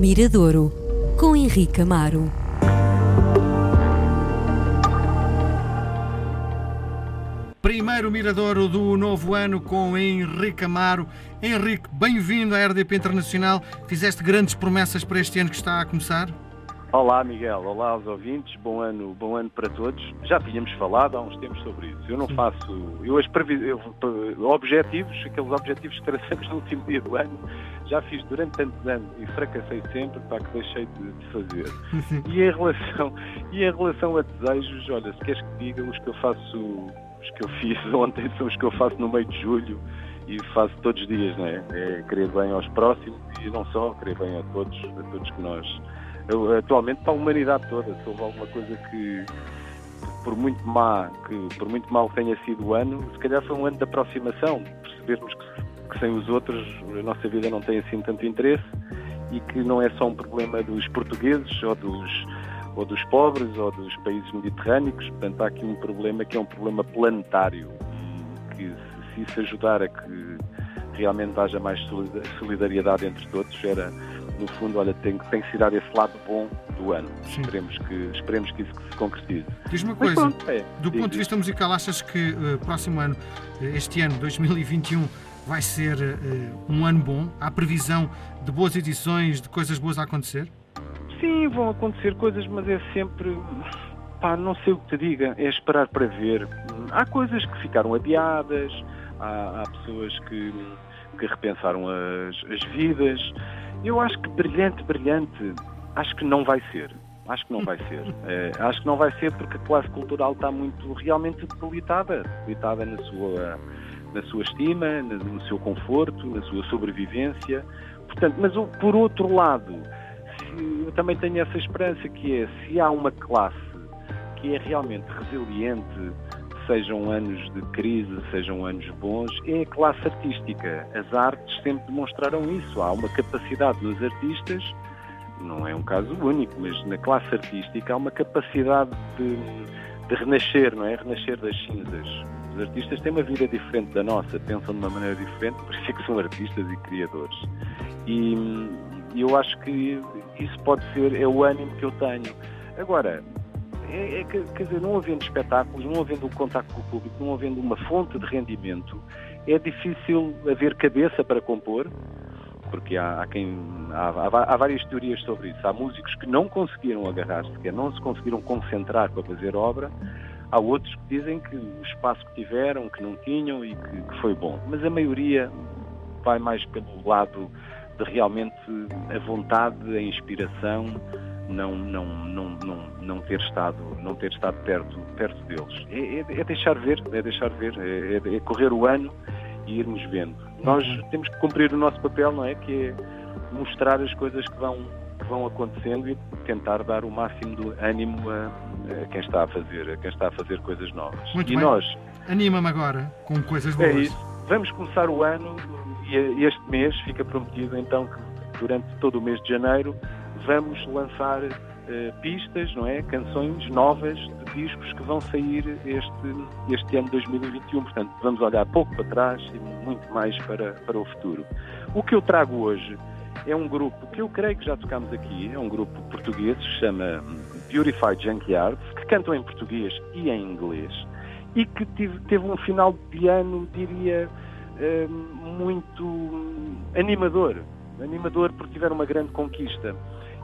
Miradouro, com Henrique Amaro. Primeiro Miradouro do novo ano com Henrique Amaro. Henrique, bem-vindo à RDP Internacional. Fizeste grandes promessas para este ano que está a começar? Olá Miguel, olá aos ouvintes, bom ano, bom ano para todos. Já tínhamos falado há uns tempos sobre isso. Eu não Sim. faço, eu as previsões, objetivos, aqueles objetivos que traçamos no último dia do ano, já fiz durante tantos anos e fracassei sempre, para que deixei de, de fazer. Sim. E em relação, e em relação a desejos, olha, se queres que diga os que eu faço, os que eu fiz ontem são os que eu faço no meio de julho e faço todos os dias, não é? É querer bem aos próximos e não só, querer bem a todos, a todos que nós atualmente para a humanidade toda. Se houve alguma coisa que, por muito má, que por muito mal tenha sido o ano, se calhar foi um ano de aproximação, percebermos que, que sem os outros a nossa vida não tem assim tanto interesse e que não é só um problema dos portugueses ou dos ou dos pobres ou dos países mediterrâneos, portanto há aqui um problema que é um problema planetário que se isso ajudar a que realmente haja mais solidariedade entre todos era no fundo, olha, tem, tem que tirar esse lado bom do ano. Esperemos que, esperemos que isso se concretize. Diz-me uma coisa, é, do ponto de vista musical, achas que uh, próximo ano, uh, este ano, 2021, vai ser uh, um ano bom? Há previsão de boas edições, de coisas boas a acontecer? Sim, vão acontecer coisas, mas é sempre. Pá, não sei o que te diga, é esperar para ver. Há coisas que ficaram adiadas, há, há pessoas que, que repensaram as, as vidas. Eu acho que brilhante, brilhante, acho que não vai ser. Acho que não vai ser. É, acho que não vai ser porque a classe cultural está muito realmente debilitada, debilitada na sua, na sua estima, no seu conforto, na sua sobrevivência. Portanto, mas por outro lado, eu também tenho essa esperança que é se há uma classe que é realmente resiliente, sejam anos de crise, sejam anos bons, é a classe artística. As artes sempre demonstraram isso. Há uma capacidade nos artistas, não é um caso único, mas na classe artística há uma capacidade de, de renascer, não é? Renascer das cinzas. Os artistas têm uma vida diferente da nossa, pensam de uma maneira diferente, por isso é que são artistas e criadores. E, e eu acho que isso pode ser, é o ânimo que eu tenho. Agora, é, é, quer dizer, não havendo espetáculos, não havendo um contacto com o público, não havendo uma fonte de rendimento, é difícil haver cabeça para compor, porque há, há quem há, há, várias teorias sobre isso. Há músicos que não conseguiram agarrar-se, que não se conseguiram concentrar para fazer obra. Há outros que dizem que o espaço que tiveram, que não tinham e que, que foi bom. Mas a maioria vai mais pelo lado de realmente a vontade, a inspiração, não, não, não, não, não ter estado, não ter estado perto, perto deles. É, é, é deixar ver, é deixar ver, é, é, é, correr o ano e irmos vendo. Nós uhum. temos que cumprir o nosso papel, não é? Que é mostrar as coisas que vão, que vão acontecendo e tentar dar o máximo de ânimo a, a quem está a fazer, a quem está a fazer coisas novas. Muito e bem. nós anima-me agora com coisas é boas. É isso. Vamos começar o ano e este mês fica prometido então que durante todo o mês de janeiro vamos lançar uh, pistas, não é? Canções novas de discos que vão sair este, este ano 2021. Portanto, vamos olhar pouco para trás e muito mais para, para o futuro. O que eu trago hoje é um grupo que eu creio que já tocámos aqui, é um grupo português, se chama Beautified Junkyards, que cantam em português e em inglês e que tive, teve um final de ano, diria, eh, muito animador. Animador porque tiveram uma grande conquista.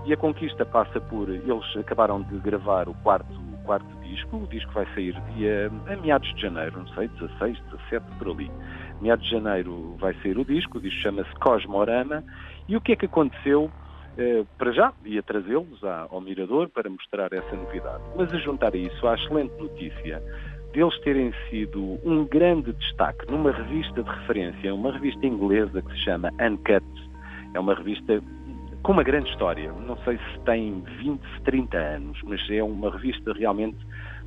E a conquista passa por. Eles acabaram de gravar o quarto, o quarto disco. O disco vai sair dia, a meados de janeiro, não sei, 16, 17, por ali. Meados de janeiro vai sair o disco. O disco chama-se Cosmorama. E o que é que aconteceu? Eh, para já, ia trazê-los ao Mirador para mostrar essa novidade. Mas a juntar a isso, a excelente notícia deles terem sido um grande destaque numa revista de referência, uma revista inglesa que se chama Uncut. É uma revista com uma grande história. Não sei se tem 20, 30 anos, mas é uma revista realmente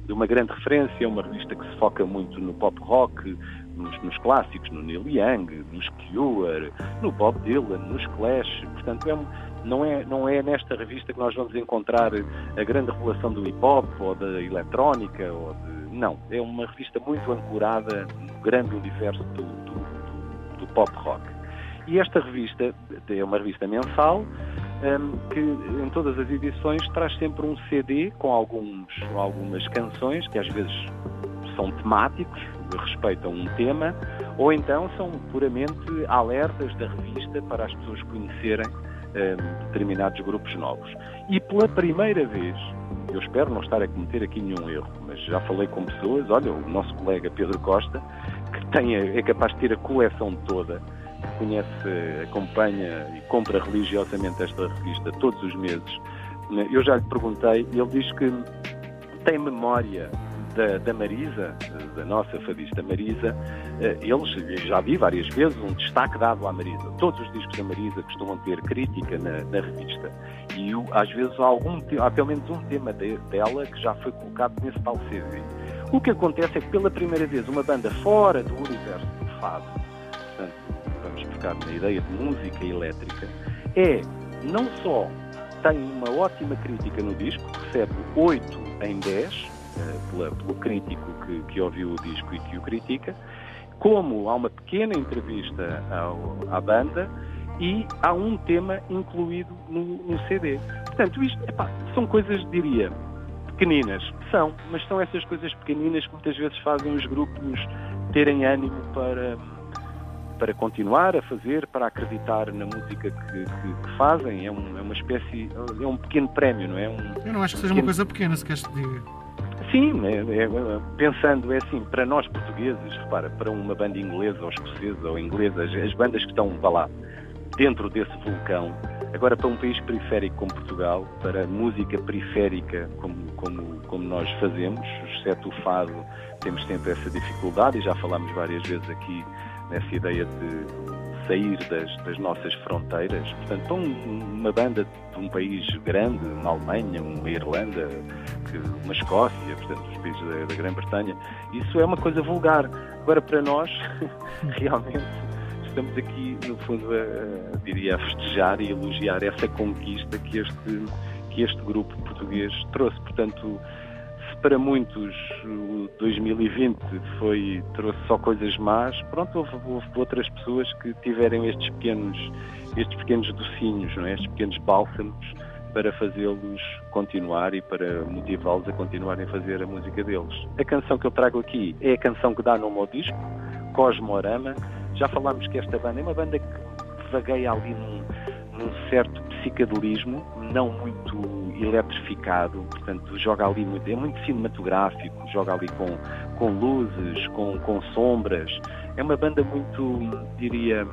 de uma grande referência, uma revista que se foca muito no pop rock, nos, nos clássicos, no Neil Young, nos Cure, no Bob Dylan, nos Clash. Portanto, é, não, é, não é nesta revista que nós vamos encontrar a grande revelação do hip hop ou da eletrónica. Ou de, não, é uma revista muito ancorada no grande universo do, do, do, do pop rock. E esta revista é uma revista mensal, um, que em todas as edições traz sempre um CD com alguns, algumas canções que às vezes são temáticos, respeitam um tema, ou então são puramente alertas da revista para as pessoas conhecerem um, determinados grupos novos. E pela primeira vez, eu espero não estar a cometer aqui nenhum erro, mas já falei com pessoas, olha, o nosso colega Pedro Costa, que tem, é capaz de ter a coleção toda, conhece, acompanha e compra religiosamente esta revista todos os meses. Eu já lhe perguntei, ele diz que tem memória da, da, Marisa, da nossa fadista Marisa, eh, eles, já vi várias vezes, um destaque dado à Marisa. Todos os discos da Marisa costumam ter crítica na, na revista. E às vezes há, algum, há pelo menos um tema de, dela que já foi colocado nesse tal CD. O que acontece é que pela primeira vez uma banda fora do universo do fado, na ideia de música elétrica, é não só tem uma ótima crítica no disco, recebe 8 em 10, eh, pela, pelo crítico que, que ouviu o disco e que o critica, como há uma pequena entrevista ao, à banda e há um tema incluído no, no CD. Portanto, isto epá, são coisas, diria, pequeninas. São, mas são essas coisas pequeninas que muitas vezes fazem os grupos terem ânimo para, para continuar a fazer, para acreditar na música que, que, que fazem. É, um, é, uma espécie, é um pequeno prémio, não é? Um, Eu não acho que seja pequeno... uma coisa pequena, se queres te diga. Sim, é, é, pensando é assim, para nós portugueses, repara, para uma banda inglesa ou escocesa ou inglesa, as, as bandas que estão, vá lá, dentro desse vulcão, agora para um país periférico como Portugal, para música periférica como, como, como nós fazemos, exceto o fado, temos sempre essa dificuldade e já falámos várias vezes aqui nessa ideia de sair das, das nossas fronteiras. Portanto, uma banda de um país grande, uma Alemanha, uma Irlanda, uma Escócia, portanto, os países da, da Grã-Bretanha, isso é uma coisa vulgar. Agora, para nós, realmente, estamos aqui, no fundo, a, a, diria, a festejar e elogiar essa conquista que este, que este grupo português trouxe. Portanto, para muitos o 2020 foi, trouxe só coisas más, pronto, houve, houve outras pessoas que tiveram estes pequenos, estes pequenos docinhos, não é? estes pequenos bálsamos para fazê-los continuar e para motivá-los a continuarem a fazer a música deles. A canção que eu trago aqui é a canção que dá nome ao disco, Cosmorama. Já falámos que esta banda é uma banda que vagueia ali num, num certo psicadelismo, não muito eletrificado, portanto joga ali muito, é muito cinematográfico, joga ali com, com luzes, com, com sombras. É uma banda muito, diria,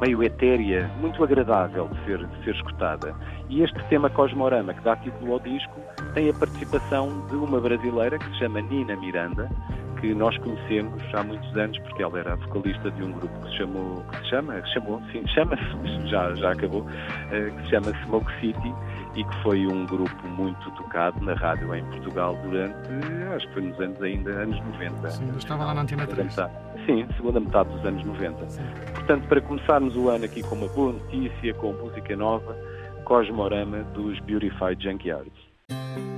meio etérea, muito agradável de ser, de ser escutada. E este tema Cosmorama, que dá título ao disco, tem a participação de uma brasileira que se chama Nina Miranda, que nós conhecemos há muitos anos, porque ela era vocalista de um grupo que se chamou, que se chama, que chamou, sim, chama-se, já, já acabou, eh, que se chama Smoke City e que foi um grupo muito tocado na rádio em Portugal durante, acho que foi nos anos ainda, anos 90. Sim, estava lá na Antena 3. Sim, segunda metade dos anos 90. Sim. Portanto, para começarmos o ano aqui com uma boa notícia, com música nova, Cosmorama dos Beautified Junkyards.